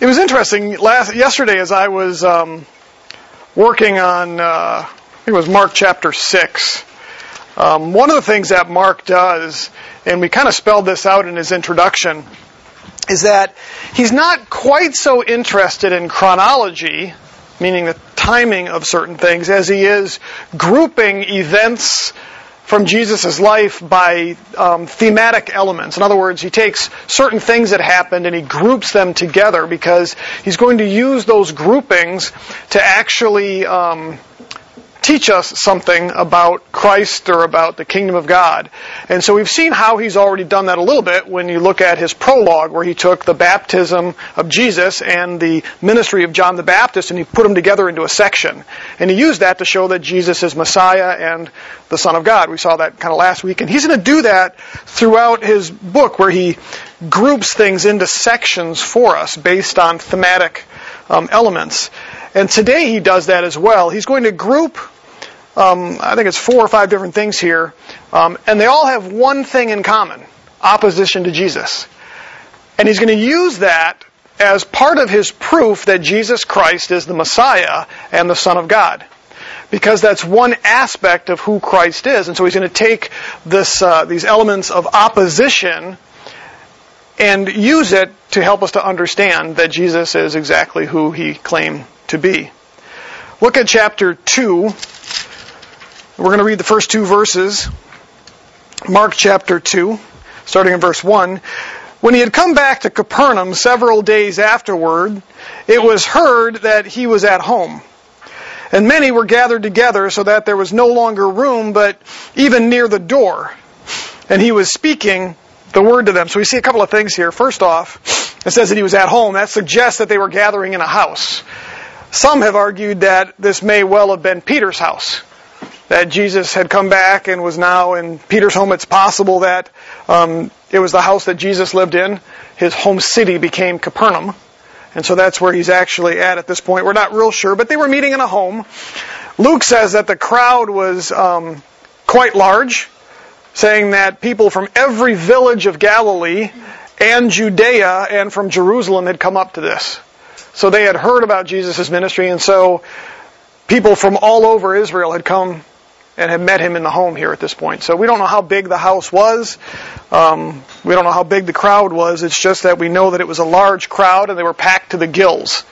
It was interesting. Last yesterday, as I was um, working on, uh, it was Mark chapter six. Um, one of the things that Mark does, and we kind of spelled this out in his introduction, is that he's not quite so interested in chronology, meaning the timing of certain things, as he is grouping events from Jesus' life by um, thematic elements. In other words, he takes certain things that happened and he groups them together because he's going to use those groupings to actually um, teach us something about Christ or about the kingdom of God. And so we've seen how he's already done that a little bit when you look at his prologue where he took the baptism of Jesus and the ministry of John the Baptist and he put them together into a section. And he used that to show that Jesus is Messiah and the Son of God. We saw that kind of last week. And he's going to do that throughout his book where he groups things into sections for us based on thematic um, elements. And today he does that as well. He's going to group, um, I think it's four or five different things here, um, and they all have one thing in common opposition to Jesus. And he's going to use that as part of his proof that Jesus Christ is the Messiah and the Son of God. Because that's one aspect of who Christ is. And so he's going to take this, uh, these elements of opposition and use it to help us to understand that Jesus is exactly who he claimed to be. Look at chapter 2. We're going to read the first two verses. Mark chapter 2, starting in verse 1. When he had come back to Capernaum several days afterward, it was heard that he was at home. And many were gathered together so that there was no longer room, but even near the door. And he was speaking the word to them. So we see a couple of things here. First off, it says that he was at home. That suggests that they were gathering in a house. Some have argued that this may well have been Peter's house. That Jesus had come back and was now in Peter's home. It's possible that um, it was the house that Jesus lived in. His home city became Capernaum. And so that's where he's actually at at this point. We're not real sure, but they were meeting in a home. Luke says that the crowd was um, quite large, saying that people from every village of Galilee and Judea and from Jerusalem had come up to this. So they had heard about Jesus' ministry, and so people from all over Israel had come and had met him in the home here at this point. So we don't know how big the house was. Um, we don't know how big the crowd was. It's just that we know that it was a large crowd and they were packed to the gills.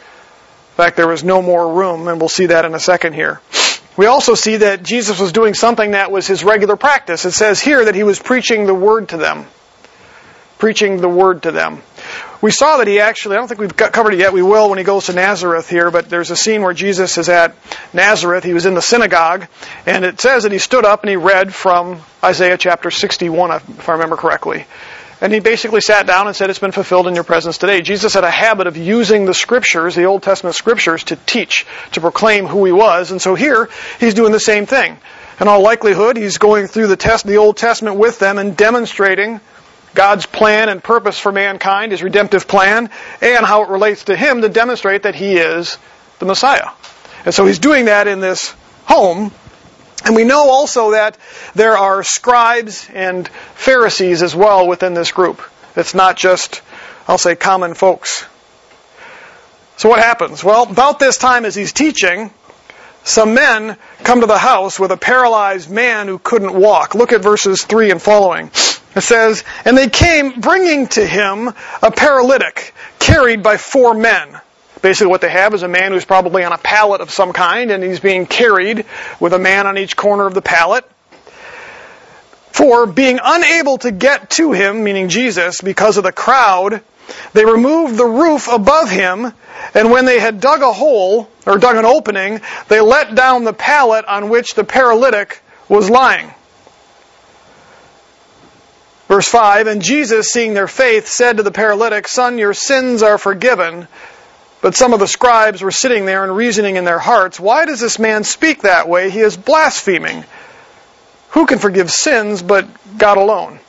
In fact, there was no more room, and we'll see that in a second here. We also see that Jesus was doing something that was his regular practice. It says here that he was preaching the word to them. Preaching the word to them. We saw that he actually, I don't think we've covered it yet, we will when he goes to Nazareth here, but there's a scene where Jesus is at Nazareth. He was in the synagogue, and it says that he stood up and he read from Isaiah chapter 61, if I remember correctly. And he basically sat down and said, It's been fulfilled in your presence today. Jesus had a habit of using the scriptures, the Old Testament scriptures, to teach, to proclaim who he was. And so here, he's doing the same thing. In all likelihood, he's going through the, test, the Old Testament with them and demonstrating God's plan and purpose for mankind, his redemptive plan, and how it relates to him to demonstrate that he is the Messiah. And so he's doing that in this home. And we know also that there are scribes and Pharisees as well within this group. It's not just, I'll say, common folks. So what happens? Well, about this time as he's teaching, some men come to the house with a paralyzed man who couldn't walk. Look at verses 3 and following. It says, And they came bringing to him a paralytic carried by four men. Basically, what they have is a man who's probably on a pallet of some kind, and he's being carried with a man on each corner of the pallet. For being unable to get to him, meaning Jesus, because of the crowd, they removed the roof above him, and when they had dug a hole, or dug an opening, they let down the pallet on which the paralytic was lying. Verse 5 And Jesus, seeing their faith, said to the paralytic, Son, your sins are forgiven. But some of the scribes were sitting there and reasoning in their hearts, Why does this man speak that way? He is blaspheming. Who can forgive sins but God alone?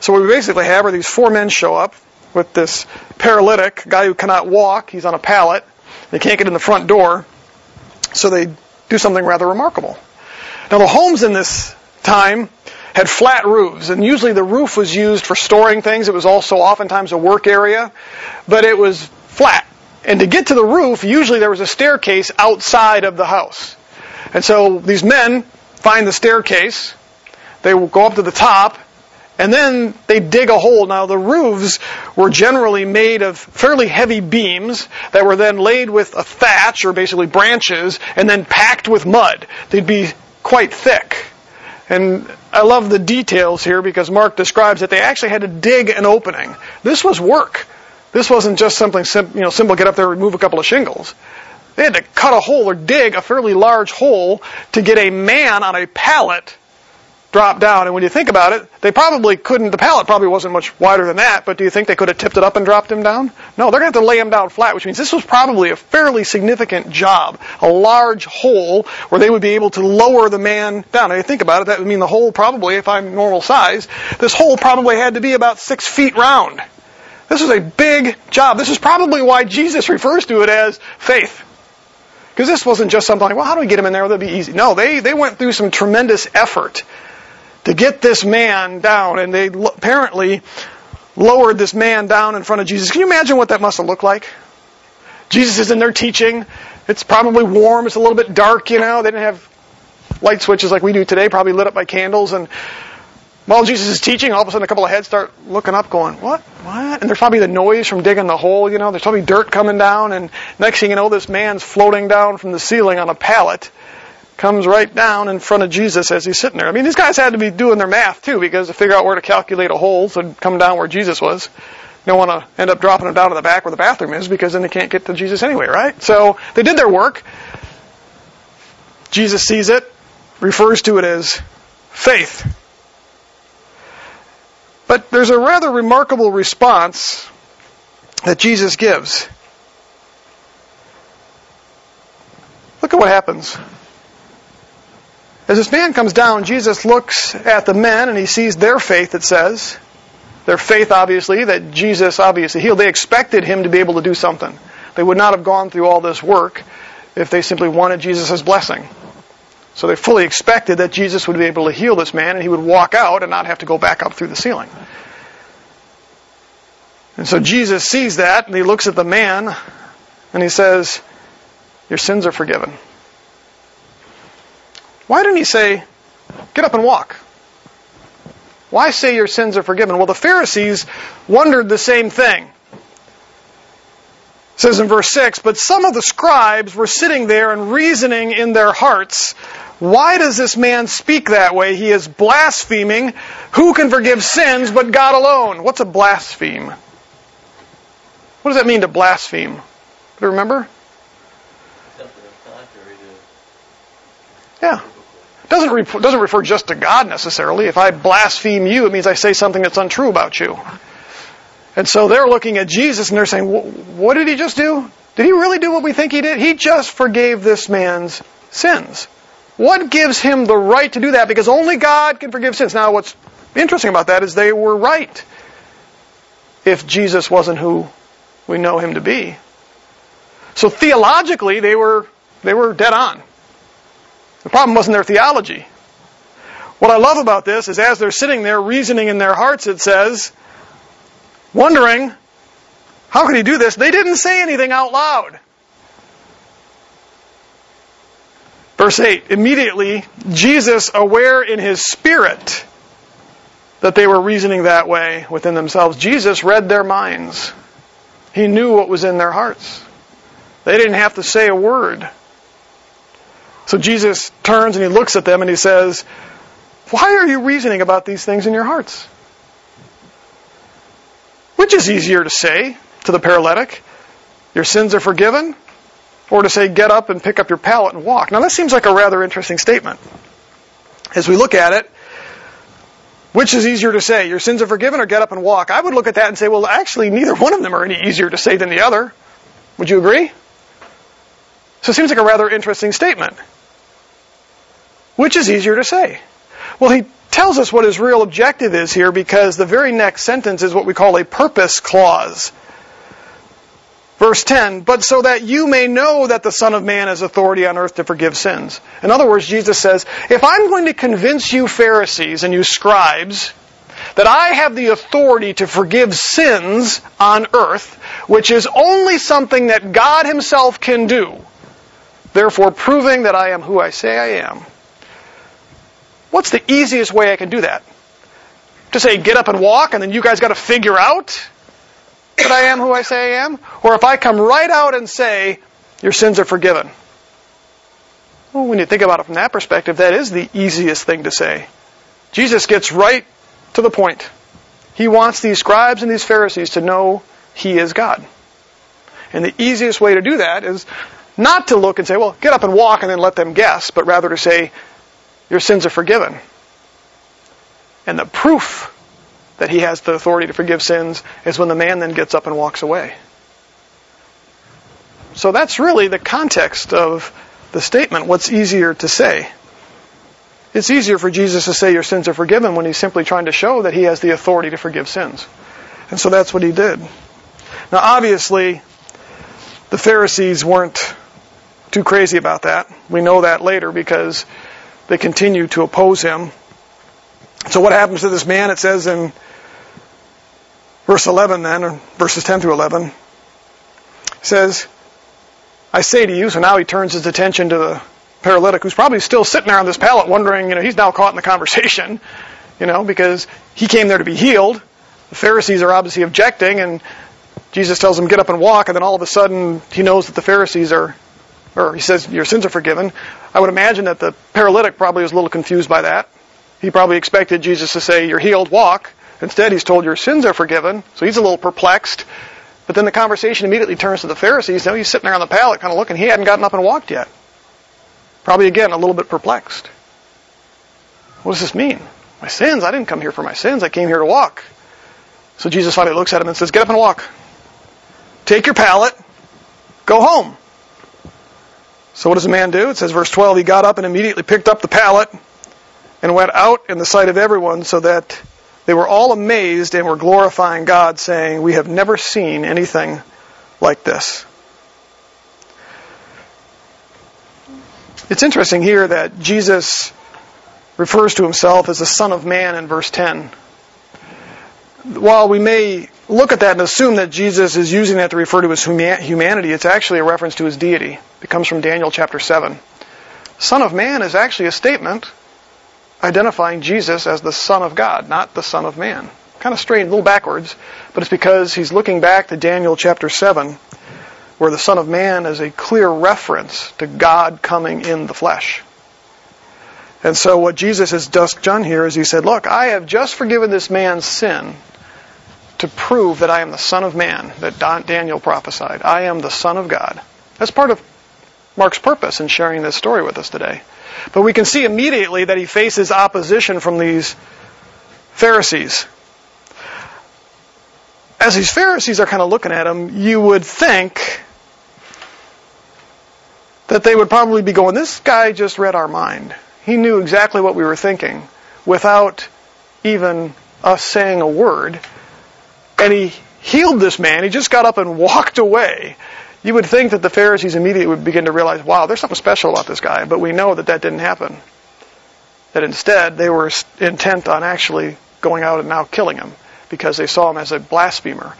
So what we basically have are these four men show up with this paralytic, guy who cannot walk. He's on a pallet. They can't get in the front door. So they do something rather remarkable. Now the homes in this time had flat roofs, and usually the roof was used for storing things. It was also oftentimes a work area, but it was flat. And to get to the roof, usually there was a staircase outside of the house. And so these men find the staircase, they will go up to the top, and then they dig a hole. Now the roofs were generally made of fairly heavy beams that were then laid with a thatch or basically branches and then packed with mud. They'd be quite thick. And I love the details here because Mark describes that they actually had to dig an opening. This was work. This wasn't just something sim- you know, simple, get up there, and remove a couple of shingles. They had to cut a hole or dig a fairly large hole to get a man on a pallet drop down. And when you think about it, they probably couldn't, the pallet probably wasn't much wider than that, but do you think they could have tipped it up and dropped him down? No, they're going to have to lay him down flat, which means this was probably a fairly significant job. A large hole where they would be able to lower the man down. And you think about it, that would mean the hole probably, if I'm normal size, this hole probably had to be about six feet round. This was a big job. This is probably why Jesus refers to it as faith. Because this wasn't just something like, well, how do we get him in there? That'd be easy. No, they, they went through some tremendous effort to get this man down, and they apparently lowered this man down in front of Jesus. Can you imagine what that must have looked like? Jesus is in there teaching. It's probably warm. It's a little bit dark, you know. They didn't have light switches like we do today, probably lit up by candles. And while Jesus is teaching, all of a sudden a couple of heads start looking up going, what? What? And there's probably the noise from digging the hole, you know. There's probably dirt coming down. And next thing you know, this man's floating down from the ceiling on a pallet comes right down in front of Jesus as he's sitting there. I mean, these guys had to be doing their math too, because to figure out where to calculate a hole so come down where Jesus was. You don't want to end up dropping them down to the back where the bathroom is, because then they can't get to Jesus anyway, right? So they did their work. Jesus sees it, refers to it as faith. But there's a rather remarkable response that Jesus gives. Look at what happens. As this man comes down, Jesus looks at the men and he sees their faith, it says. Their faith, obviously, that Jesus obviously healed. They expected him to be able to do something. They would not have gone through all this work if they simply wanted Jesus' blessing. So they fully expected that Jesus would be able to heal this man and he would walk out and not have to go back up through the ceiling. And so Jesus sees that and he looks at the man and he says, Your sins are forgiven. Why didn't he say, get up and walk? Why say your sins are forgiven? Well, the Pharisees wondered the same thing. It says in verse 6, but some of the scribes were sitting there and reasoning in their hearts, why does this man speak that way? He is blaspheming. Who can forgive sins but God alone? What's a blaspheme? What does that mean to blaspheme? Do you remember? Yeah doesn't refer, doesn't refer just to God necessarily. If I blaspheme you, it means I say something that's untrue about you. And so they're looking at Jesus and they're saying, what did he just do? Did he really do what we think he did? He just forgave this man's sins. What gives him the right to do that? Because only God can forgive sins. Now, what's interesting about that is they were right if Jesus wasn't who we know him to be. So theologically, they were, they were dead on. The problem wasn't their theology. What I love about this is as they're sitting there reasoning in their hearts, it says, wondering, how could he do this? They didn't say anything out loud. Verse 8 Immediately, Jesus, aware in his spirit that they were reasoning that way within themselves, Jesus read their minds. He knew what was in their hearts. They didn't have to say a word. So Jesus turns and he looks at them and he says, Why are you reasoning about these things in your hearts? Which is easier to say to the paralytic? Your sins are forgiven? Or to say, Get up and pick up your pallet and walk? Now, that seems like a rather interesting statement. As we look at it, which is easier to say, your sins are forgiven or get up and walk? I would look at that and say, well, actually, neither one of them are any easier to say than the other. Would you agree? So it seems like a rather interesting statement. Which is easier to say? Well, he tells us what his real objective is here because the very next sentence is what we call a purpose clause. Verse 10, but so that you may know that the Son of Man has authority on earth to forgive sins. In other words, Jesus says, if I'm going to convince you Pharisees and you scribes that I have the authority to forgive sins on earth, which is only something that God Himself can do, therefore proving that I am who I say I am. What's the easiest way I can do that? To say, get up and walk, and then you guys got to figure out that I am who I say I am? Or if I come right out and say, your sins are forgiven. Well, when you think about it from that perspective, that is the easiest thing to say. Jesus gets right to the point. He wants these scribes and these Pharisees to know He is God. And the easiest way to do that is not to look and say, well, get up and walk and then let them guess, but rather to say, your sins are forgiven. And the proof that he has the authority to forgive sins is when the man then gets up and walks away. So that's really the context of the statement. What's easier to say? It's easier for Jesus to say your sins are forgiven when he's simply trying to show that he has the authority to forgive sins. And so that's what he did. Now obviously, the Pharisees weren't too crazy about that. We know that later because they continue to oppose him. So what happens to this man? It says in verse 11 then, or verses 10 through 11, says, I say to you, so now he turns his attention to the paralytic who's probably still sitting there on this pallet wondering, you know, he's now caught in the conversation, you know, because he came there to be healed. The Pharisees are obviously objecting and Jesus tells him, get up and walk, and then all of a sudden he knows that the Pharisees are, or he says, your sins are forgiven. I would imagine that the paralytic probably was a little confused by that. He probably expected Jesus to say, you're healed, walk. Instead, he's told your sins are forgiven, so he's a little perplexed. But then the conversation immediately turns to the Pharisees. Now he's sitting there on the pallet kind of looking. He hadn't gotten up and walked yet. Probably again a little bit perplexed. What does this mean? My sins? I didn't come here for my sins. I came here to walk. So Jesus finally looks at him and says, Get up and walk. Take your pallet. Go home. So what does the man do? It says, verse 12, he got up and immediately picked up the pallet and went out in the sight of everyone so that they were all amazed and were glorifying God, saying, We have never seen anything like this. It's interesting here that Jesus refers to himself as the Son of Man in verse 10. While we may look at that and assume that Jesus is using that to refer to his humanity, it's actually a reference to his deity. It comes from Daniel chapter 7. Son of Man is actually a statement identifying Jesus as the Son of God, not the Son of Man. Kind of strange, a little backwards, but it's because he's looking back to Daniel chapter 7, where the Son of Man is a clear reference to God coming in the flesh. And so what Jesus has just done here is he said, Look, I have just forgiven this man's sin to prove that I am the Son of Man that Daniel prophesied. I am the Son of God. That's part of Mark's purpose in sharing this story with us today. But we can see immediately that he faces opposition from these Pharisees. As these Pharisees are kind of looking at him, you would think that they would probably be going, This guy just read our mind. He knew exactly what we were thinking without even us saying a word. And he healed this man. He just got up and walked away. You would think that the Pharisees immediately would begin to realize, wow, there's something special about this guy, but we know that that didn't happen. That instead they were intent on actually going out and now killing him because they saw him as a blasphemer.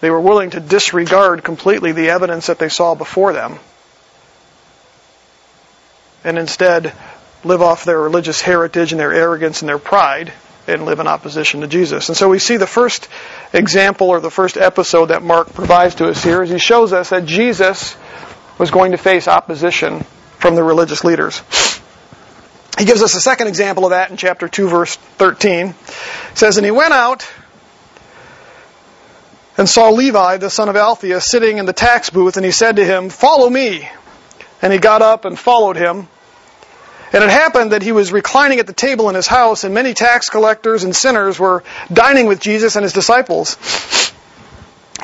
They were willing to disregard completely the evidence that they saw before them and instead live off their religious heritage and their arrogance and their pride and live in opposition to Jesus. And so we see the first example or the first episode that Mark provides to us here is he shows us that Jesus was going to face opposition from the religious leaders. He gives us a second example of that in chapter 2 verse 13. It says, And he went out and saw Levi, the son of Alphaeus, sitting in the tax booth, and he said to him, Follow me. And he got up and followed him. And it happened that he was reclining at the table in his house, and many tax collectors and sinners were dining with Jesus and his disciples.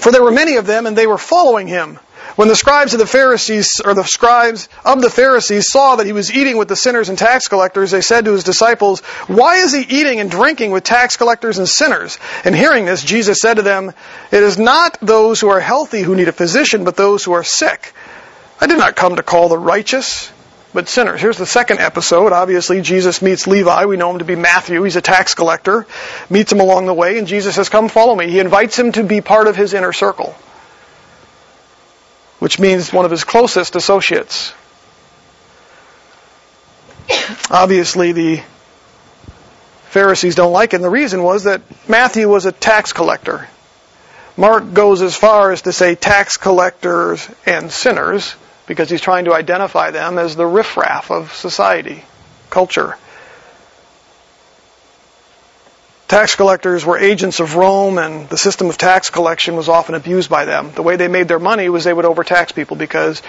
For there were many of them, and they were following him. When the scribes of the Pharisees, or the scribes of the Pharisees saw that he was eating with the sinners and tax collectors, they said to his disciples, Why is he eating and drinking with tax collectors and sinners? And hearing this, Jesus said to them, It is not those who are healthy who need a physician, but those who are sick. I did not come to call the righteous, but sinners. Here's the second episode. Obviously, Jesus meets Levi. We know him to be Matthew. He's a tax collector. Meets him along the way, and Jesus says, Come follow me. He invites him to be part of his inner circle, which means one of his closest associates. Obviously, the Pharisees don't like it, and the reason was that Matthew was a tax collector. Mark goes as far as to say tax collectors and sinners because he's trying to identify them as the riffraff of society, culture. Tax collectors were agents of Rome, and the system of tax collection was often abused by them. The way they made their money was they would overtax people because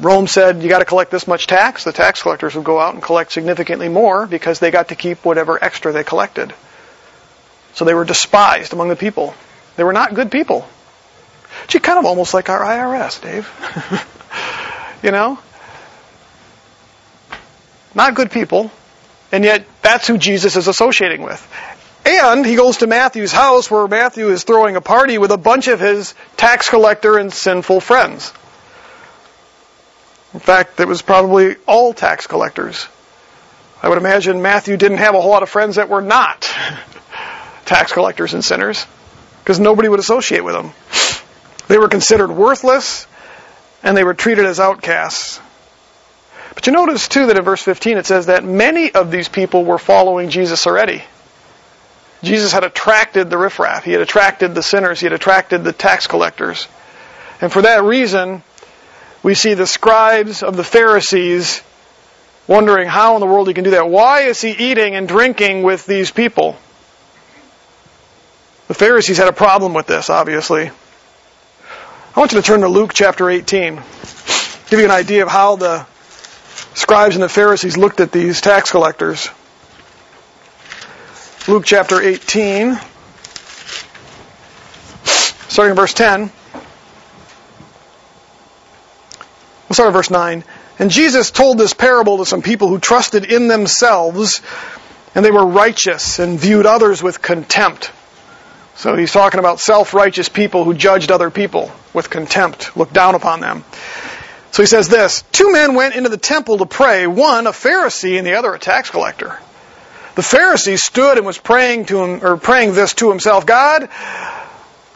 Rome said you got to collect this much tax. The tax collectors would go out and collect significantly more because they got to keep whatever extra they collected. So they were despised among the people. They were not good people. Gee, kind of almost like our IRS, Dave. you know? Not good people. And yet, that's who Jesus is associating with. And he goes to Matthew's house where Matthew is throwing a party with a bunch of his tax collector and sinful friends. In fact, it was probably all tax collectors. I would imagine Matthew didn't have a whole lot of friends that were not tax collectors and sinners because nobody would associate with them. They were considered worthless and they were treated as outcasts. But you notice too that in verse 15 it says that many of these people were following Jesus already. Jesus had attracted the riffraff. He had attracted the sinners. He had attracted the tax collectors. And for that reason, we see the scribes of the Pharisees wondering how in the world he can do that. Why is he eating and drinking with these people? The Pharisees had a problem with this, obviously. I want you to turn to Luke chapter 18. Give you an idea of how the scribes and the Pharisees looked at these tax collectors. Luke chapter 18, starting in verse 10. We'll start at verse 9. And Jesus told this parable to some people who trusted in themselves, and they were righteous and viewed others with contempt. So he's talking about self-righteous people who judged other people with contempt, looked down upon them. So he says this, two men went into the temple to pray, one a Pharisee and the other a tax collector. The Pharisee stood and was praying to him, or praying this to himself, God,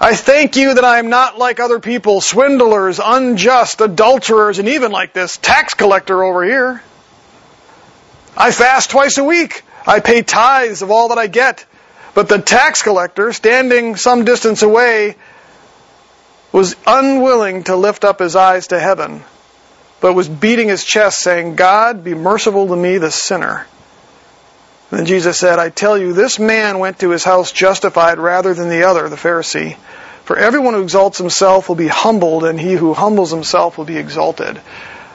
I thank you that I am not like other people, swindlers, unjust, adulterers, and even like this tax collector over here. I fast twice a week. I pay tithes of all that I get. But the tax collector, standing some distance away, was unwilling to lift up his eyes to heaven, but was beating his chest, saying, God, be merciful to me, the sinner. Then Jesus said, I tell you, this man went to his house justified rather than the other, the Pharisee. For everyone who exalts himself will be humbled, and he who humbles himself will be exalted.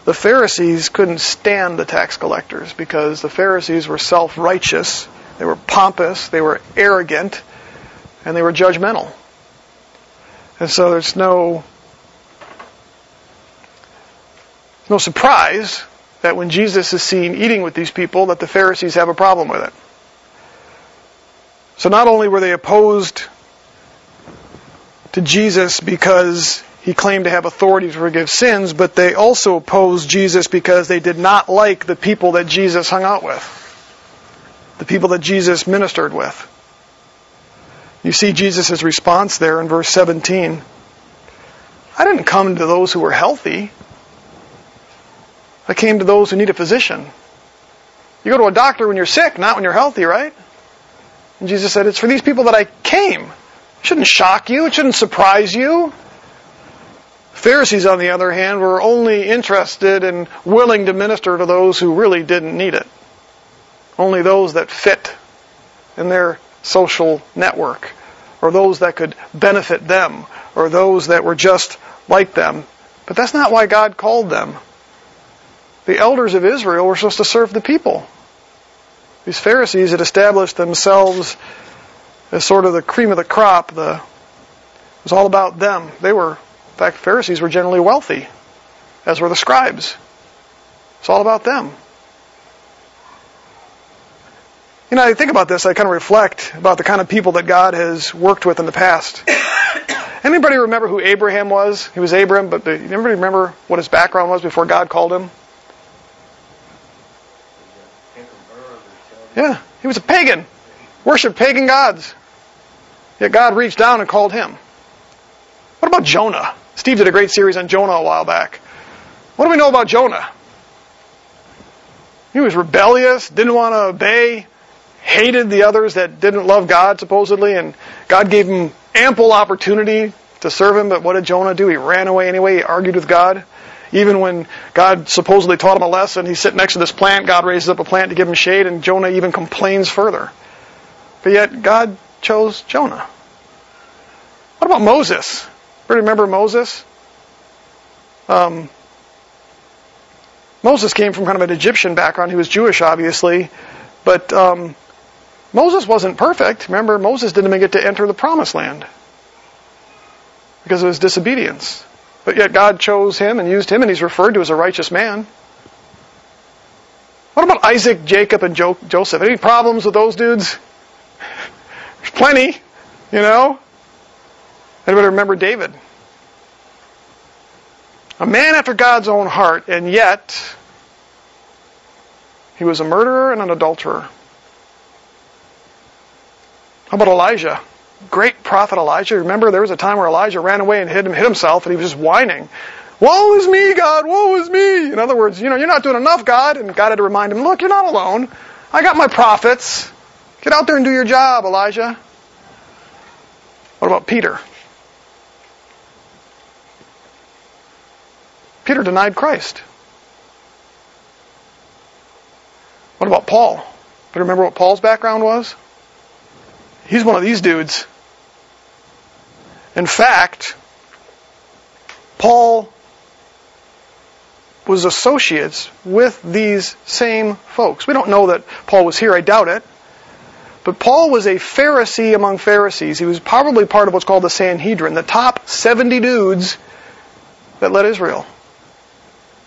The Pharisees couldn't stand the tax collectors because the Pharisees were self-righteous, they were pompous, they were arrogant, and they were judgmental. And so there's no no surprise that when Jesus is seen eating with these people that the Pharisees have a problem with it. So not only were they opposed to Jesus because he claimed to have authority to forgive sins, but they also opposed Jesus because they did not like the people that Jesus hung out with. The people that Jesus ministered with. You see Jesus' response there in verse 17. I didn't come to those who were healthy. I came to those who need a physician. You go to a doctor when you're sick, not when you're healthy, right? And Jesus said, It's for these people that I came. It shouldn't shock you. It shouldn't surprise you. Pharisees, on the other hand, were only interested and willing to minister to those who really didn't need it. Only those that fit in their social network, or those that could benefit them, or those that were just like them. But that's not why God called them. The elders of Israel were supposed to serve the people. These Pharisees had established themselves as sort of the cream of the crop. The, it was all about them. They were, in fact, Pharisees were generally wealthy, as were the scribes. It's all about them. You know, I think about this, I kind of reflect about the kind of people that God has worked with in the past. Anybody remember who Abraham was? He was Abram, but anybody remember what his background was before God called him? Yeah, he was a pagan. Worshipped pagan gods. Yet God reached down and called him. What about Jonah? Steve did a great series on Jonah a while back. What do we know about Jonah? He was rebellious, didn't want to obey, hated the others that didn't love God, supposedly, and God gave him ample opportunity to serve him, but what did Jonah do? He ran away anyway, he argued with God. Even when God supposedly taught him a lesson, he's sitting next to this plant, God raises up a plant to give him shade, and Jonah even complains further. But yet, God chose Jonah. What about Moses? Remember Moses? Um, Moses came from kind of an Egyptian background. He was Jewish, obviously, but um, Moses wasn't perfect. Remember, Moses didn't even get to enter the promised land because of his disobedience. But yet God chose him and used him, and he's referred to as a righteous man. What about Isaac, Jacob, and jo- Joseph? Any problems with those dudes? There's plenty, you know. Anybody remember David? A man after God's own heart, and yet he was a murderer and an adulterer. How about Elijah? Great prophet Elijah. Remember, there was a time where Elijah ran away and hid, him, hid himself, and he was just whining. Woe is me, God, woe is me. In other words, you know, you're not doing enough, God. And God had to remind him, look, you're not alone. I got my prophets. Get out there and do your job, Elijah. What about Peter? Peter denied Christ. What about Paul? Do you remember what Paul's background was? He's one of these dudes. In fact, Paul was associates with these same folks. We don't know that Paul was here, I doubt it. But Paul was a Pharisee among Pharisees. He was probably part of what's called the Sanhedrin, the top 70 dudes that led Israel.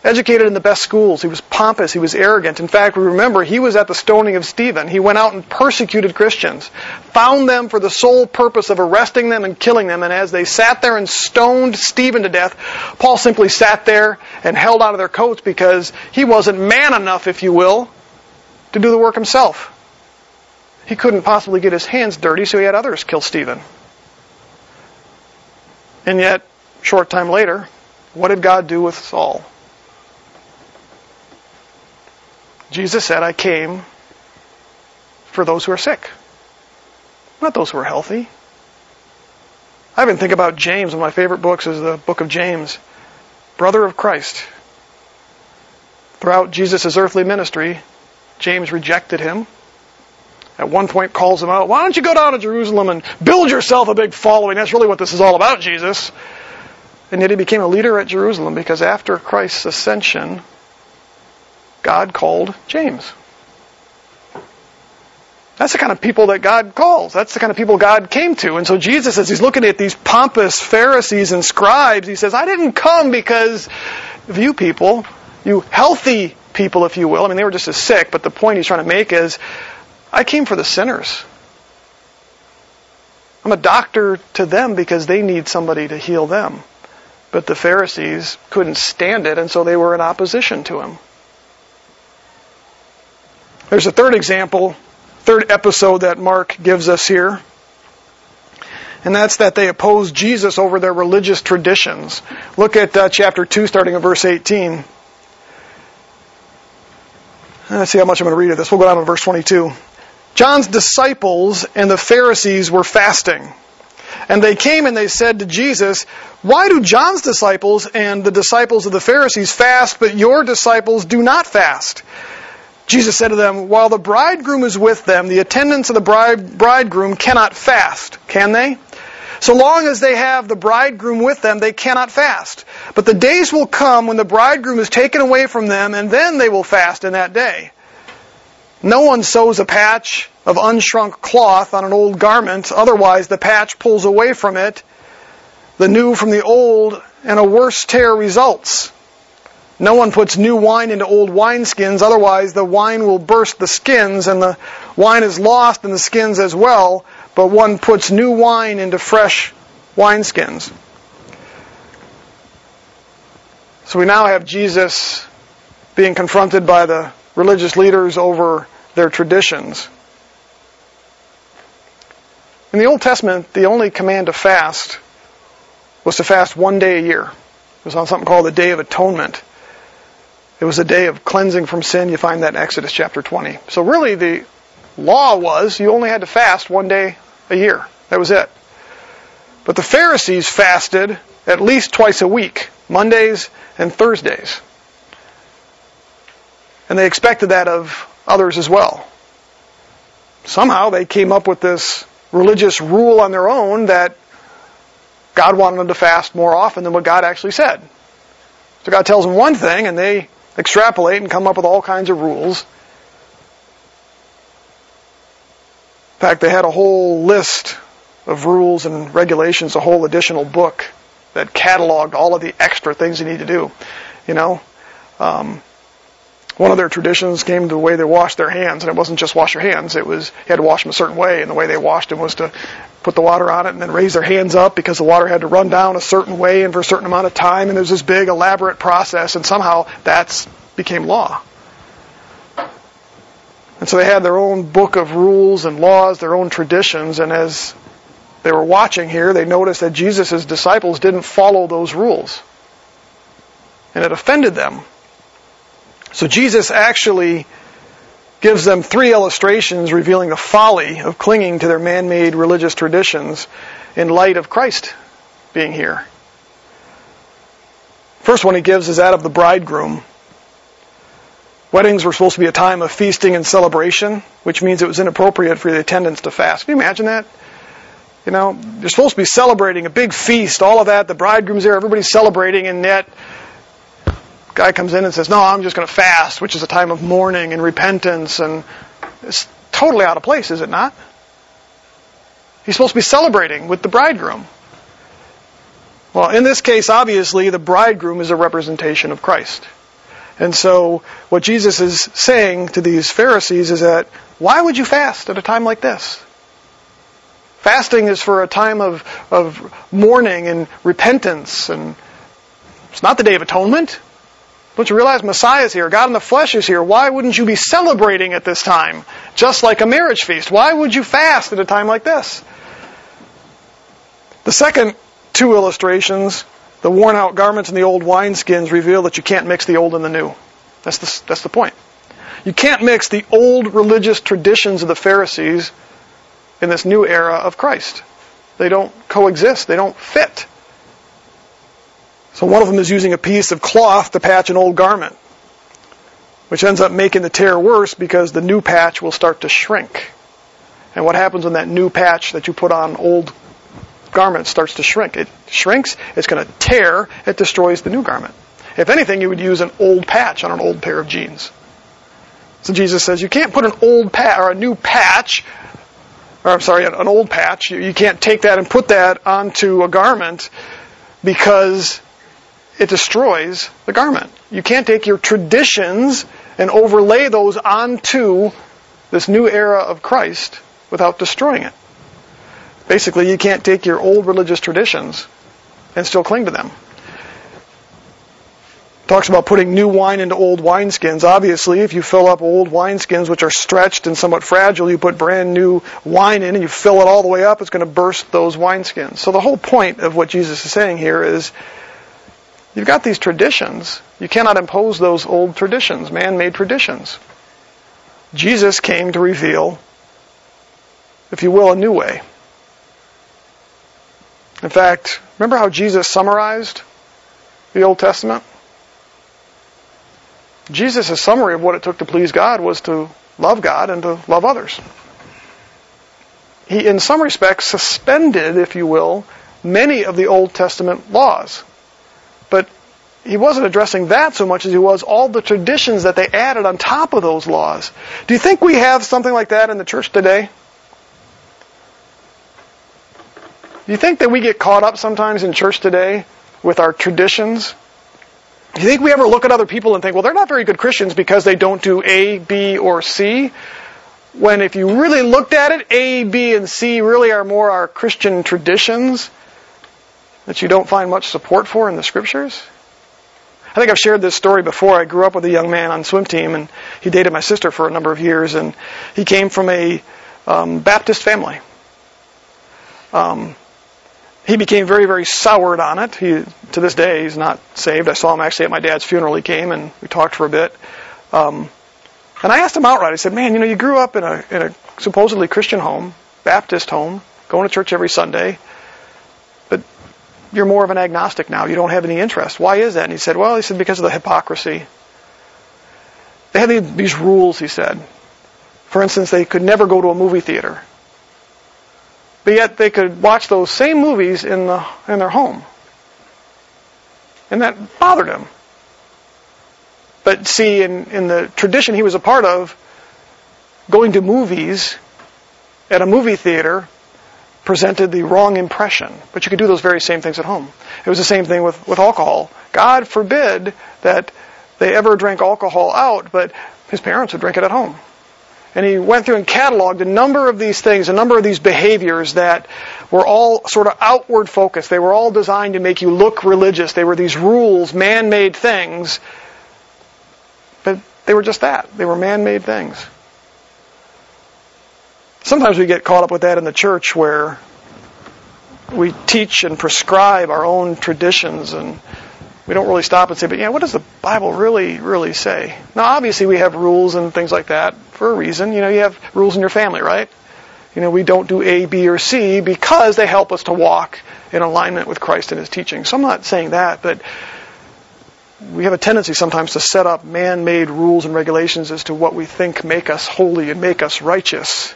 Educated in the best schools. He was pompous. He was arrogant. In fact, we remember he was at the stoning of Stephen. He went out and persecuted Christians, found them for the sole purpose of arresting them and killing them. And as they sat there and stoned Stephen to death, Paul simply sat there and held out of their coats because he wasn't man enough, if you will, to do the work himself. He couldn't possibly get his hands dirty, so he had others kill Stephen. And yet, short time later, what did God do with Saul? Jesus said, I came for those who are sick, not those who are healthy. I even think about James. One of my favorite books is the book of James, brother of Christ. Throughout Jesus' earthly ministry, James rejected him. At one point calls him out, why don't you go down to Jerusalem and build yourself a big following? That's really what this is all about, Jesus. And yet he became a leader at Jerusalem because after Christ's ascension, God called James. That's the kind of people that God calls. That's the kind of people God came to. And so Jesus, as he's looking at these pompous Pharisees and scribes, he says, I didn't come because of you people, you healthy people, if you will. I mean, they were just as sick, but the point he's trying to make is, I came for the sinners. I'm a doctor to them because they need somebody to heal them. But the Pharisees couldn't stand it, and so they were in opposition to him. There's a third example, third episode that Mark gives us here. And that's that they oppose Jesus over their religious traditions. Look at uh, chapter 2, starting at verse 18. Let's see how much I'm going to read of this. We'll go down to verse 22. John's disciples and the Pharisees were fasting. And they came and they said to Jesus, Why do John's disciples and the disciples of the Pharisees fast, but your disciples do not fast? Jesus said to them, While the bridegroom is with them, the attendants of the bride, bridegroom cannot fast, can they? So long as they have the bridegroom with them, they cannot fast. But the days will come when the bridegroom is taken away from them, and then they will fast in that day. No one sews a patch of unshrunk cloth on an old garment, otherwise the patch pulls away from it, the new from the old, and a worse tear results. No one puts new wine into old wineskins, otherwise the wine will burst the skins and the wine is lost in the skins as well, but one puts new wine into fresh wineskins. So we now have Jesus being confronted by the religious leaders over their traditions. In the Old Testament, the only command to fast was to fast one day a year. It was on something called the Day of Atonement. It was a day of cleansing from sin. You find that in Exodus chapter 20. So really the law was you only had to fast one day a year. That was it. But the Pharisees fasted at least twice a week, Mondays and Thursdays. And they expected that of others as well. Somehow they came up with this religious rule on their own that God wanted them to fast more often than what God actually said. So God tells them one thing and they extrapolate and come up with all kinds of rules. In fact, they had a whole list of rules and regulations, a whole additional book that cataloged all of the extra things you need to do. You know, um, one of their traditions came to the way they washed their hands, and it wasn't just wash your hands. It was you had to wash them a certain way, and the way they washed them was to put the water on it and then raise their hands up because the water had to run down a certain way and for a certain amount of time, and there's this big elaborate process, and somehow that became law. And so they had their own book of rules and laws, their own traditions, and as they were watching here, they noticed that Jesus' disciples didn't follow those rules. And it offended them. So Jesus actually gives them three illustrations revealing the folly of clinging to their man-made religious traditions in light of Christ being here. First one he gives is that of the bridegroom. Weddings were supposed to be a time of feasting and celebration, which means it was inappropriate for the attendants to fast. Can you imagine that? You know, you're supposed to be celebrating a big feast, all of that. The bridegroom's there, everybody's celebrating, and yet guy comes in and says, "No, I'm just going to fast," which is a time of mourning and repentance, and it's totally out of place, is it not? He's supposed to be celebrating with the bridegroom. Well, in this case, obviously, the bridegroom is a representation of Christ. And so, what Jesus is saying to these Pharisees is that, why would you fast at a time like this? Fasting is for a time of, of mourning and repentance, and it's not the Day of Atonement. Don't you realize Messiah is here? God in the flesh is here. Why wouldn't you be celebrating at this time? Just like a marriage feast. Why would you fast at a time like this? The second two illustrations, the worn out garments and the old wineskins, reveal that you can't mix the old and the new. That's the, that's the point. You can't mix the old religious traditions of the Pharisees in this new era of Christ. They don't coexist. They don't fit. So one of them is using a piece of cloth to patch an old garment, which ends up making the tear worse because the new patch will start to shrink. And what happens when that new patch that you put on old garment starts to shrink? It shrinks, it's going to tear, it destroys the new garment. If anything, you would use an old patch on an old pair of jeans. So Jesus says you can't put an old patch or a new patch or I'm sorry, an old patch. You, you can't take that and put that onto a garment because it destroys the garment. You can't take your traditions and overlay those onto this new era of Christ without destroying it. Basically, you can't take your old religious traditions and still cling to them talks about putting new wine into old wineskins. Obviously, if you fill up old wineskins which are stretched and somewhat fragile, you put brand new wine in and you fill it all the way up, it's going to burst those wineskins. So the whole point of what Jesus is saying here is you've got these traditions. You cannot impose those old traditions, man-made traditions. Jesus came to reveal, if you will, a new way. In fact, remember how Jesus summarized the Old Testament? Jesus' summary of what it took to please God was to love God and to love others. He, in some respects, suspended, if you will, many of the Old Testament laws. But he wasn't addressing that so much as he was all the traditions that they added on top of those laws. Do you think we have something like that in the church today? Do you think that we get caught up sometimes in church today with our traditions do you think we ever look at other people and think, well, they're not very good Christians because they don't do A, B, or C? When if you really looked at it, A, B, and C really are more our Christian traditions that you don't find much support for in the scriptures? I think I've shared this story before. I grew up with a young man on swim team, and he dated my sister for a number of years, and he came from a um, Baptist family. Um, he became very, very soured on it. He, to this day, he's not saved. I saw him actually at my dad's funeral. He came and we talked for a bit. Um, and I asked him outright. I said, "Man, you know, you grew up in a in a supposedly Christian home, Baptist home, going to church every Sunday, you're more of an agnostic now. You don't have any interest. Why is that?" And he said, "Well, he said because of the hypocrisy. They had these rules." He said. For instance, they could never go to a movie theater but yet they could watch those same movies in the in their home. And that bothered him. But see, in, in the tradition he was a part of, going to movies at a movie theater presented the wrong impression. But you could do those very same things at home. It was the same thing with, with alcohol. God forbid that they ever drank alcohol out, but his parents would drink it at home. And he went through and cataloged a number of these things, a number of these behaviors that were all sort of outward focused. They were all designed to make you look religious. They were these rules, man-made things. But they were just that. They were man-made things. Sometimes we get caught up with that in the church where we teach and prescribe our own traditions and we don't really stop and say, but yeah, what does the Bible really, really say? Now, obviously, we have rules and things like that for a reason. You know, you have rules in your family, right? You know, we don't do A, B, or C because they help us to walk in alignment with Christ and His teaching. So I'm not saying that, but we have a tendency sometimes to set up man-made rules and regulations as to what we think make us holy and make us righteous.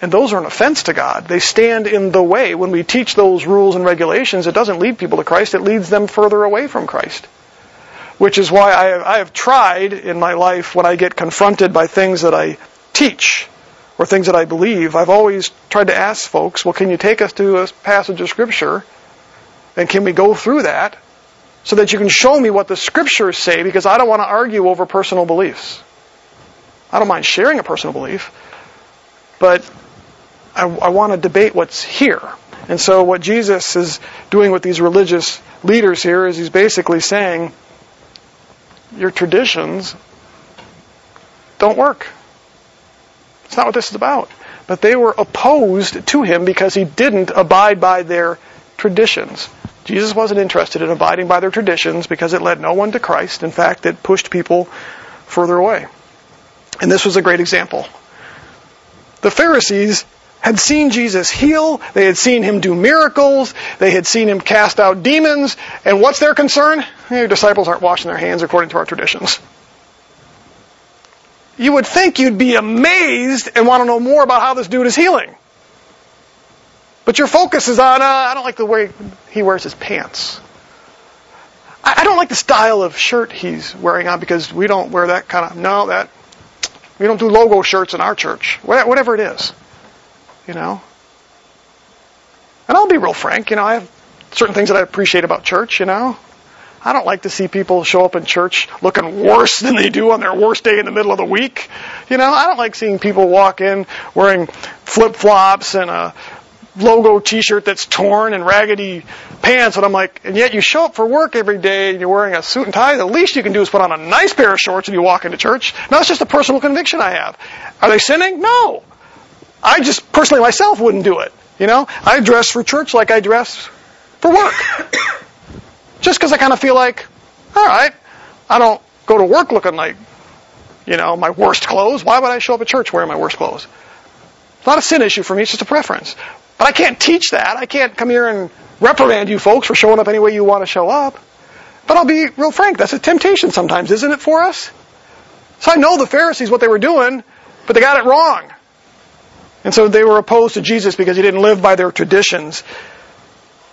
And those are an offense to God. They stand in the way. When we teach those rules and regulations, it doesn't lead people to Christ, it leads them further away from Christ. Which is why I have, I have tried in my life when I get confronted by things that I teach or things that I believe, I've always tried to ask folks, well, can you take us to a passage of Scripture? And can we go through that so that you can show me what the Scriptures say because I don't want to argue over personal beliefs. I don't mind sharing a personal belief, but I, I want to debate what's here. And so what Jesus is doing with these religious leaders here is he's basically saying, your traditions don't work. It's not what this is about. But they were opposed to him because he didn't abide by their traditions. Jesus wasn't interested in abiding by their traditions because it led no one to Christ. In fact, it pushed people further away. And this was a great example. The Pharisees had seen Jesus heal, they had seen him do miracles, they had seen him cast out demons, and what's their concern? Your disciples aren't washing their hands according to our traditions. You would think you'd be amazed and want to know more about how this dude is healing. But your focus is on, uh, I don't like the way he wears his pants. I, I don't like the style of shirt he's wearing on because we don't wear that kind of, no, that, we don't do logo shirts in our church. Whatever it is you know. And I'll be real frank, you know, I have certain things that I appreciate about church, you know. I don't like to see people show up in church looking worse than they do on their worst day in the middle of the week. You know, I don't like seeing people walk in wearing flip flops and a logo t-shirt that's torn and raggedy pants and I'm like, and yet you show up for work every day and you're wearing a suit and tie, the least you can do is put on a nice pair of shorts when you walk into church. Now that's just a personal conviction I have. Are they sinning? No. I just personally myself wouldn't do it. You know, I dress for church like I dress for work. just because I kind of feel like, all right, I don't go to work looking like, you know, my worst clothes. Why would I show up at church wearing my worst clothes? It's not a sin issue for me. It's just a preference. But I can't teach that. I can't come here and reprimand you folks for showing up any way you want to show up. But I'll be real frank. That's a temptation sometimes, isn't it, for us? So I know the Pharisees what they were doing, but they got it wrong. And so they were opposed to Jesus because he didn't live by their traditions.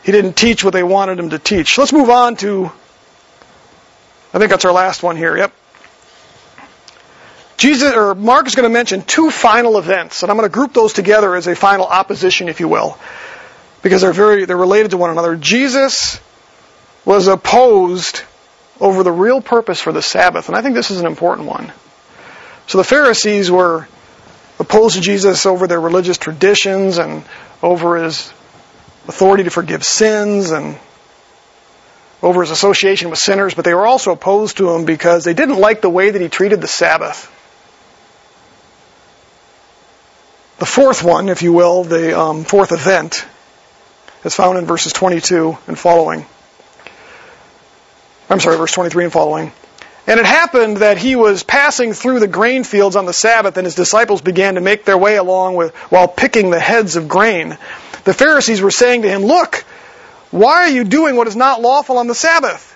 He didn't teach what they wanted him to teach. Let's move on to, I think that's our last one here. Yep. Jesus, or Mark is going to mention two final events, and I'm going to group those together as a final opposition, if you will, because they're very, they're related to one another. Jesus was opposed over the real purpose for the Sabbath, and I think this is an important one. So the Pharisees were opposed to Jesus over their religious traditions and over his authority to forgive sins and over his association with sinners, but they were also opposed to him because they didn't like the way that he treated the Sabbath. The fourth one, if you will, the um, fourth event, is found in verses 22 and following. I'm sorry, verse 23 and following. And it happened that he was passing through the grain fields on the Sabbath, and his disciples began to make their way along with, while picking the heads of grain. The Pharisees were saying to him, Look, why are you doing what is not lawful on the Sabbath?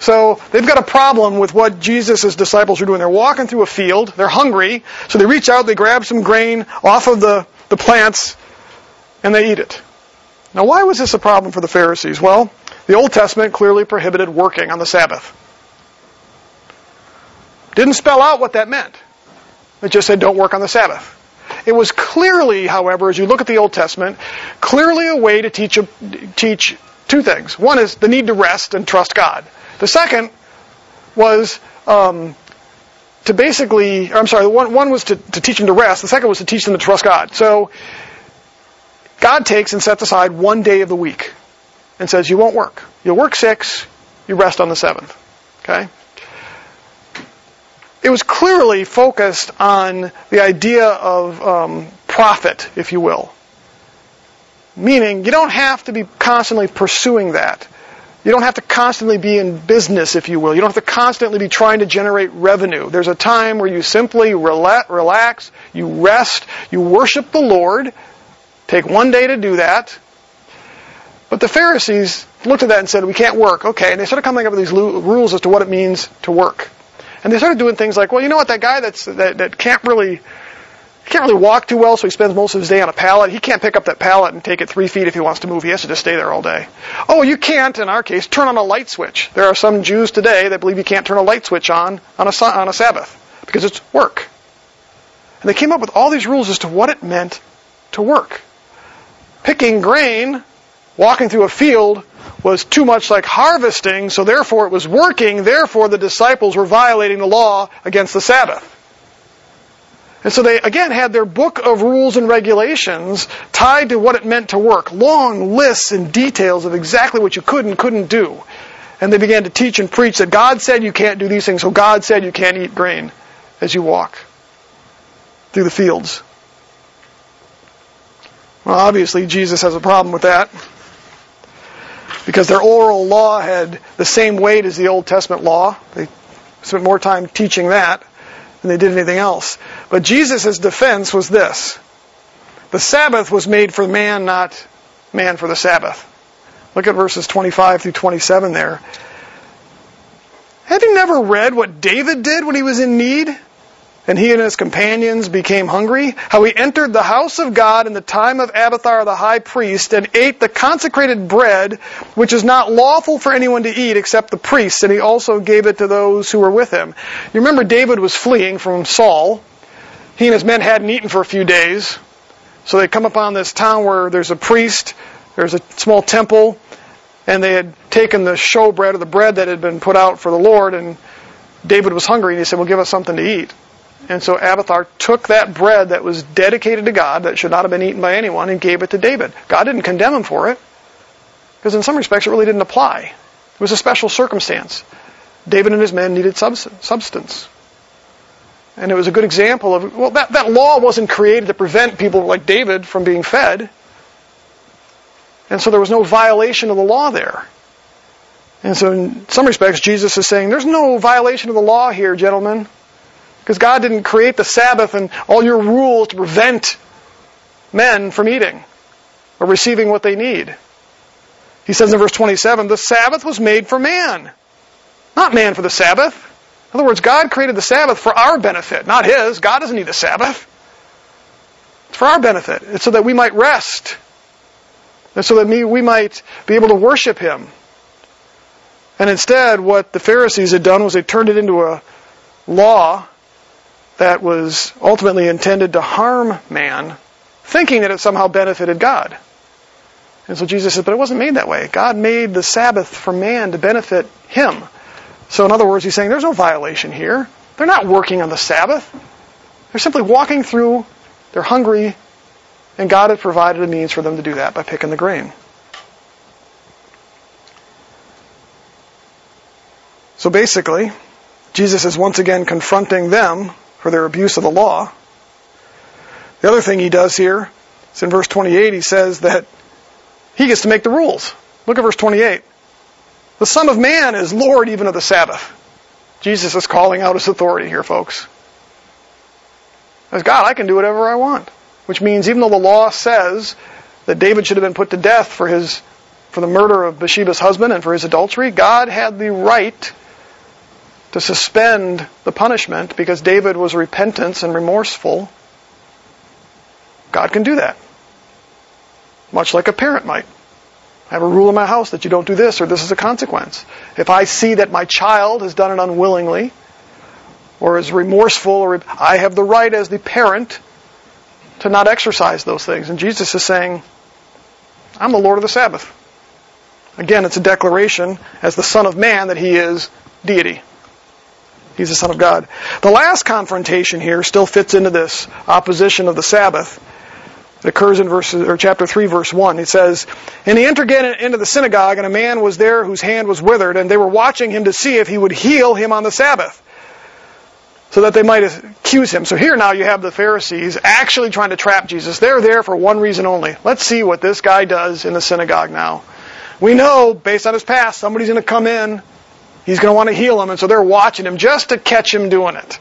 So they've got a problem with what Jesus' disciples are doing. They're walking through a field, they're hungry, so they reach out, they grab some grain off of the, the plants, and they eat it. Now, why was this a problem for the Pharisees? Well, the Old Testament clearly prohibited working on the Sabbath. Didn't spell out what that meant. It just said don't work on the Sabbath. It was clearly, however, as you look at the Old Testament, clearly a way to teach, a, teach two things. One is the need to rest and trust God. The second was um, to basically, I'm sorry, one, one was to, to teach them to rest. The second was to teach them to trust God. So God takes and sets aside one day of the week and says, you won't work. You'll work six, you rest on the seventh. Okay? It was clearly focused on the idea of um, profit, if you will. Meaning, you don't have to be constantly pursuing that. You don't have to constantly be in business, if you will. You don't have to constantly be trying to generate revenue. There's a time where you simply relax, you rest, you worship the Lord. Take one day to do that. But the Pharisees looked at that and said, we can't work. Okay, and they started coming up with these rules as to what it means to work. And they started doing things like, well, you know what, that guy that's that, that can't really can't really walk too well, so he spends most of his day on a pallet. He can't pick up that pallet and take it three feet if he wants to move. He has to just stay there all day. Oh, you can't, in our case, turn on a light switch. There are some Jews today that believe you can't turn a light switch on on a, on a Sabbath because it's work. And they came up with all these rules as to what it meant to work. Picking grain, walking through a field, was too much like harvesting, so therefore it was working, therefore the disciples were violating the law against the Sabbath. And so they again had their book of rules and regulations tied to what it meant to work. Long lists and details of exactly what you could and couldn't do. And they began to teach and preach that God said you can't do these things, so God said you can't eat grain as you walk through the fields. Well, obviously, Jesus has a problem with that because their oral law had the same weight as the Old Testament law. They spent more time teaching that than they did anything else. But Jesus' defense was this. The Sabbath was made for man, not man for the Sabbath. Look at verses 25 through 27 there. Have you never read what David did when he was in need? And he and his companions became hungry, how he entered the house of God in the time of Abiathar the high priest and ate the consecrated bread, which is not lawful for anyone to eat except the priests, and he also gave it to those who were with him. You remember David was fleeing from Saul. He and his men hadn't eaten for a few days. So they come upon this town where there's a priest, there's a small temple, and they had taken the showbread or the bread that had been put out for the Lord, and David was hungry, and he said, Well, give us something to eat. And so Abiathar took that bread that was dedicated to God, that should not have been eaten by anyone, and gave it to David. God didn't condemn him for it, because in some respects it really didn't apply. It was a special circumstance. David and his men needed substance. And it was a good example of, well, that, that law wasn't created to prevent people like David from being fed. And so there was no violation of the law there. And so in some respects, Jesus is saying, there's no violation of the law here, gentlemen. Because God didn't create the Sabbath and all your rules to prevent men from eating or receiving what they need. He says in verse 27, the Sabbath was made for man, not man for the Sabbath. In other words, God created the Sabbath for our benefit, not His. God doesn't need the Sabbath. It's for our benefit. It's so that we might rest. And so that we might be able to worship Him. And instead, what the Pharisees had done was they turned it into a law that was ultimately intended to harm man, thinking that it somehow benefited God. And so Jesus says, but it wasn't made that way. God made the Sabbath for man to benefit him. So in other words, he's saying there's no violation here. They're not working on the Sabbath. They're simply walking through, they're hungry, and God had provided a means for them to do that by picking the grain. So basically, Jesus is once again confronting them for their abuse of the law. The other thing he does here is in verse 28, he says that he gets to make the rules. Look at verse 28. The Son of Man is Lord even of the Sabbath. Jesus is calling out his authority here, folks. As God, I can do whatever I want. Which means even though the law says that David should have been put to death for his for the murder of Bathsheba's husband and for his adultery, God had the right to suspend the punishment because David was repentant and remorseful. God can do that. Much like a parent might. I have a rule in my house that you don't do this or this is a consequence. If I see that my child has done it unwillingly or is remorseful or I have the right as the parent to not exercise those things. And Jesus is saying, I'm the Lord of the Sabbath. Again, it's a declaration as the Son of Man that he is deity. He's the Son of God. The last confrontation here still fits into this opposition of the Sabbath. It occurs in verse, or chapter 3, verse 1. It says, And he entered again into the synagogue, and a man was there whose hand was withered, and they were watching him to see if he would heal him on the Sabbath so that they might accuse him. So here now you have the Pharisees actually trying to trap Jesus. They're there for one reason only. Let's see what this guy does in the synagogue now. We know, based on his past, somebody's going to come in. He's going to want to heal him, and so they're watching him just to catch him doing it.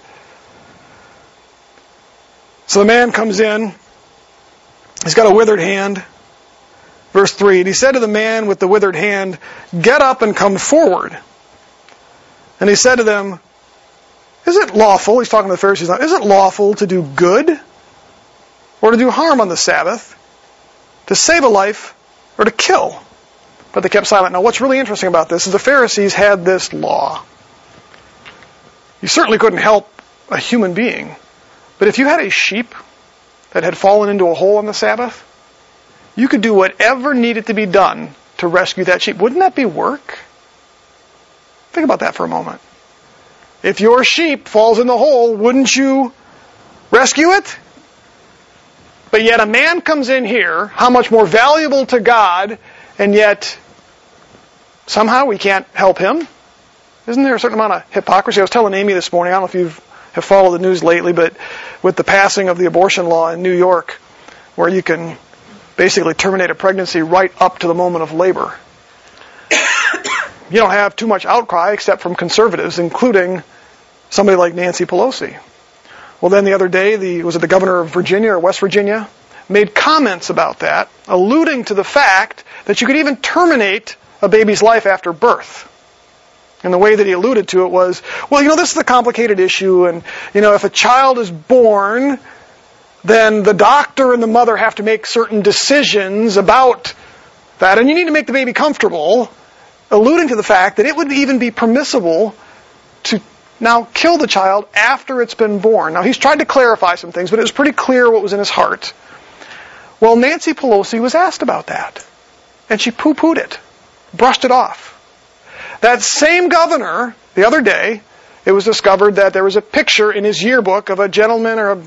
So the man comes in. He's got a withered hand. Verse 3 And he said to the man with the withered hand, Get up and come forward. And he said to them, is it lawful, he's talking to the Pharisees now, is it lawful to do good or to do harm on the Sabbath, to save a life or to kill? But they kept silent. Now, what's really interesting about this is the Pharisees had this law. You certainly couldn't help a human being, but if you had a sheep that had fallen into a hole on the Sabbath, you could do whatever needed to be done to rescue that sheep. Wouldn't that be work? Think about that for a moment. If your sheep falls in the hole, wouldn't you rescue it? But yet a man comes in here, how much more valuable to God, and yet somehow we can't help him? Isn't there a certain amount of hypocrisy? I was telling Amy this morning, I don't know if you have followed the news lately, but with the passing of the abortion law in New York, where you can basically terminate a pregnancy right up to the moment of labor. you don't have too much outcry except from conservatives, including somebody like Nancy Pelosi. Well, then the other day, the, was it the governor of Virginia or West Virginia, made comments about that, alluding to the fact that you could even terminate a baby's life after birth. And the way that he alluded to it was, well, you know, this is a complicated issue, and, you know, if a child is born, then the doctor and the mother have to make certain decisions about that, and you need to make the baby comfortable, alluding to the fact that it would even be permissible to now kill the child after it's been born. Now he's tried to clarify some things, but it was pretty clear what was in his heart. Well, Nancy Pelosi was asked about that, and she poo-pooed it, brushed it off. That same governor, the other day, it was discovered that there was a picture in his yearbook of a gentleman or a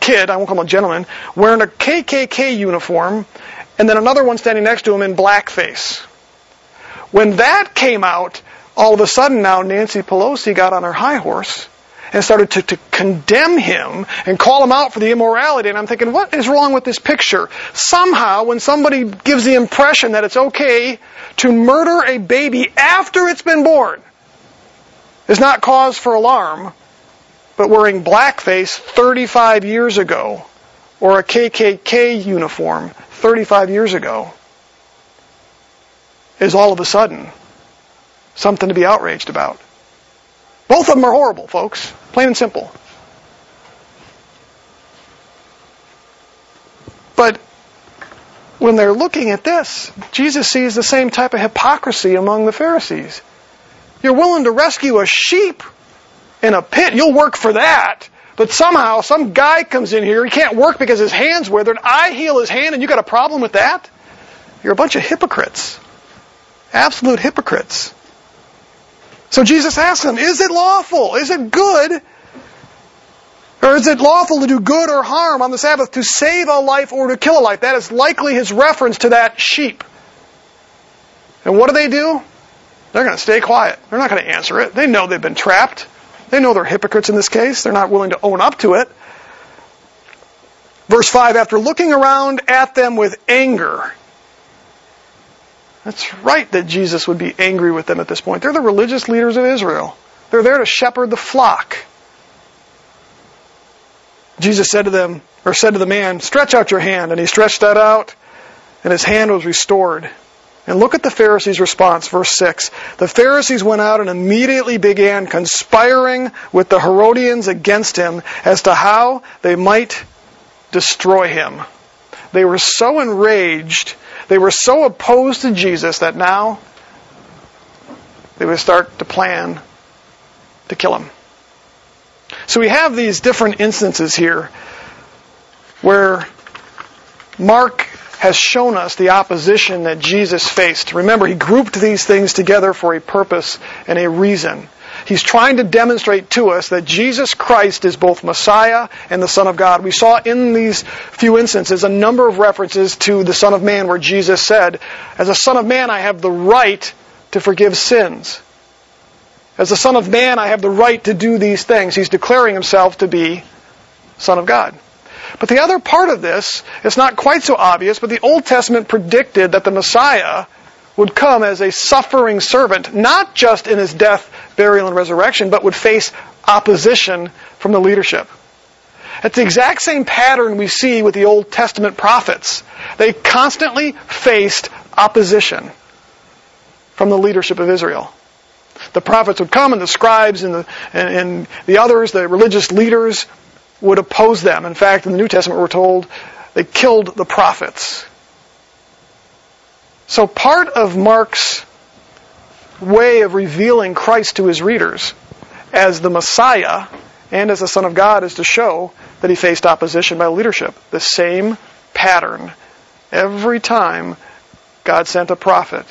kid, I won't call him a gentleman, wearing a KKK uniform, and then another one standing next to him in blackface. When that came out, all of a sudden now Nancy Pelosi got on her high horse and started to, to condemn him and call him out for the immorality. And I'm thinking, what is wrong with this picture? Somehow, when somebody gives the impression that it's okay to murder a baby after it's been born, is not cause for alarm, but wearing blackface 35 years ago, or a KKK uniform 35 years ago, is all of a sudden something to be outraged about. Both of them are horrible, folks. Plain and simple. But when they're looking at this, Jesus sees the same type of hypocrisy among the Pharisees. You're willing to rescue a sheep in a pit, you'll work for that. But somehow, some guy comes in here, he can't work because his hand's withered. I heal his hand, and you got a problem with that? You're a bunch of hypocrites. Absolute hypocrites. So Jesus asks them, is it lawful? Is it good? Or is it lawful to do good or harm on the Sabbath to save a life or to kill a life? That is likely his reference to that sheep. And what do they do? They're going to stay quiet. They're not going to answer it. They know they've been trapped. They know they're hypocrites in this case. They're not willing to own up to it. Verse 5 After looking around at them with anger, that's right that Jesus would be angry with them at this point. They're the religious leaders of Israel. They're there to shepherd the flock. Jesus said to them, or said to the man, Stretch out your hand. And he stretched that out, and his hand was restored. And look at the Pharisees' response, verse 6. The Pharisees went out and immediately began conspiring with the Herodians against him as to how they might destroy him. They were so enraged, they were so opposed to Jesus that now they would start to plan to kill him. So we have these different instances here where Mark has shown us the opposition that Jesus faced. Remember, he grouped these things together for a purpose and a reason. He's trying to demonstrate to us that Jesus Christ is both Messiah and the Son of God. We saw in these few instances a number of references to the Son of Man where Jesus said, As a Son of Man, I have the right to forgive sins. As the Son of Man, I have the right to do these things. He's declaring himself to be Son of God. But the other part of this is not quite so obvious, but the Old Testament predicted that the Messiah would come as a suffering servant, not just in his death, burial, and resurrection, but would face opposition from the leadership. It's the exact same pattern we see with the Old Testament prophets. They constantly faced opposition from the leadership of Israel. The prophets would come and the scribes and the, and, and the others, the religious leaders, would oppose them. In fact, in the New Testament, we're told they killed the prophets. So part of Mark's way of revealing Christ to his readers as the Messiah and as the Son of God is to show that he faced opposition by leadership. The same pattern. Every time God sent a prophet,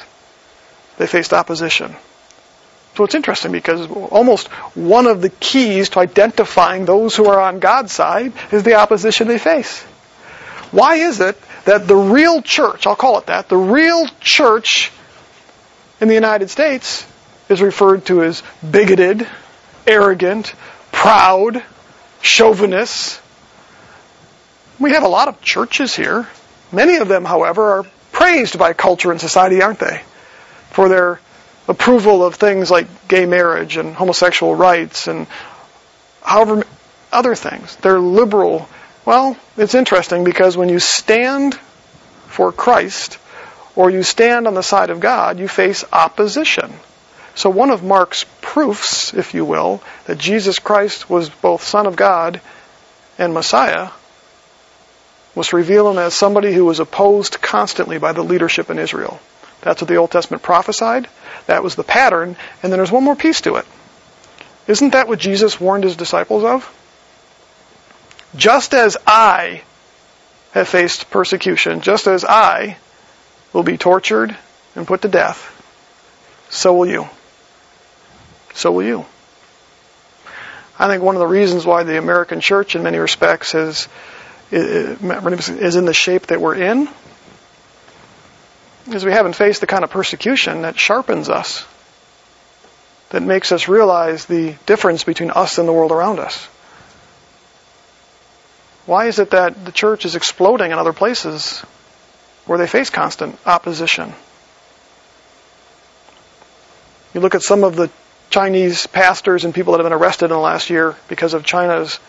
they faced opposition. So it's interesting because almost one of the keys to identifying those who are on God's side is the opposition they face. Why is it that the real church, I'll call it that, the real church in the United States is referred to as bigoted, arrogant, proud, chauvinist? We have a lot of churches here. Many of them, however, are praised by culture and society, aren't they? For their approval of things like gay marriage and homosexual rights and however other things. They're liberal. Well, it's interesting because when you stand for Christ or you stand on the side of God, you face opposition. So one of Mark's proofs, if you will, that Jesus Christ was both Son of God and Messiah was to reveal him as somebody who was opposed constantly by the leadership in Israel. That's what the Old Testament prophesied. That was the pattern. And then there's one more piece to it. Isn't that what Jesus warned his disciples of? Just as I have faced persecution, just as I will be tortured and put to death, so will you. So will you. I think one of the reasons why the American church, in many respects, is, is in the shape that we're in is we haven't faced the kind of persecution that sharpens us, that makes us realize the difference between us and the world around us. Why is it that the church is exploding in other places where they face constant opposition? You look at some of the Chinese pastors and people that have been arrested in the last year because of China's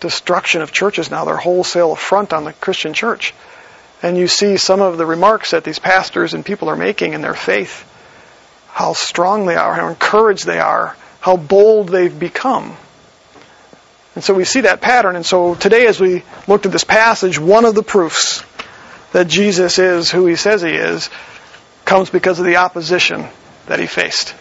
destruction of churches now, their wholesale affront on the Christian church and you see some of the remarks that these pastors and people are making in their faith, how strong they are, how encouraged they are, how bold they've become. And so we see that pattern. And so today, as we looked at this passage, one of the proofs that Jesus is who he says he is comes because of the opposition that he faced.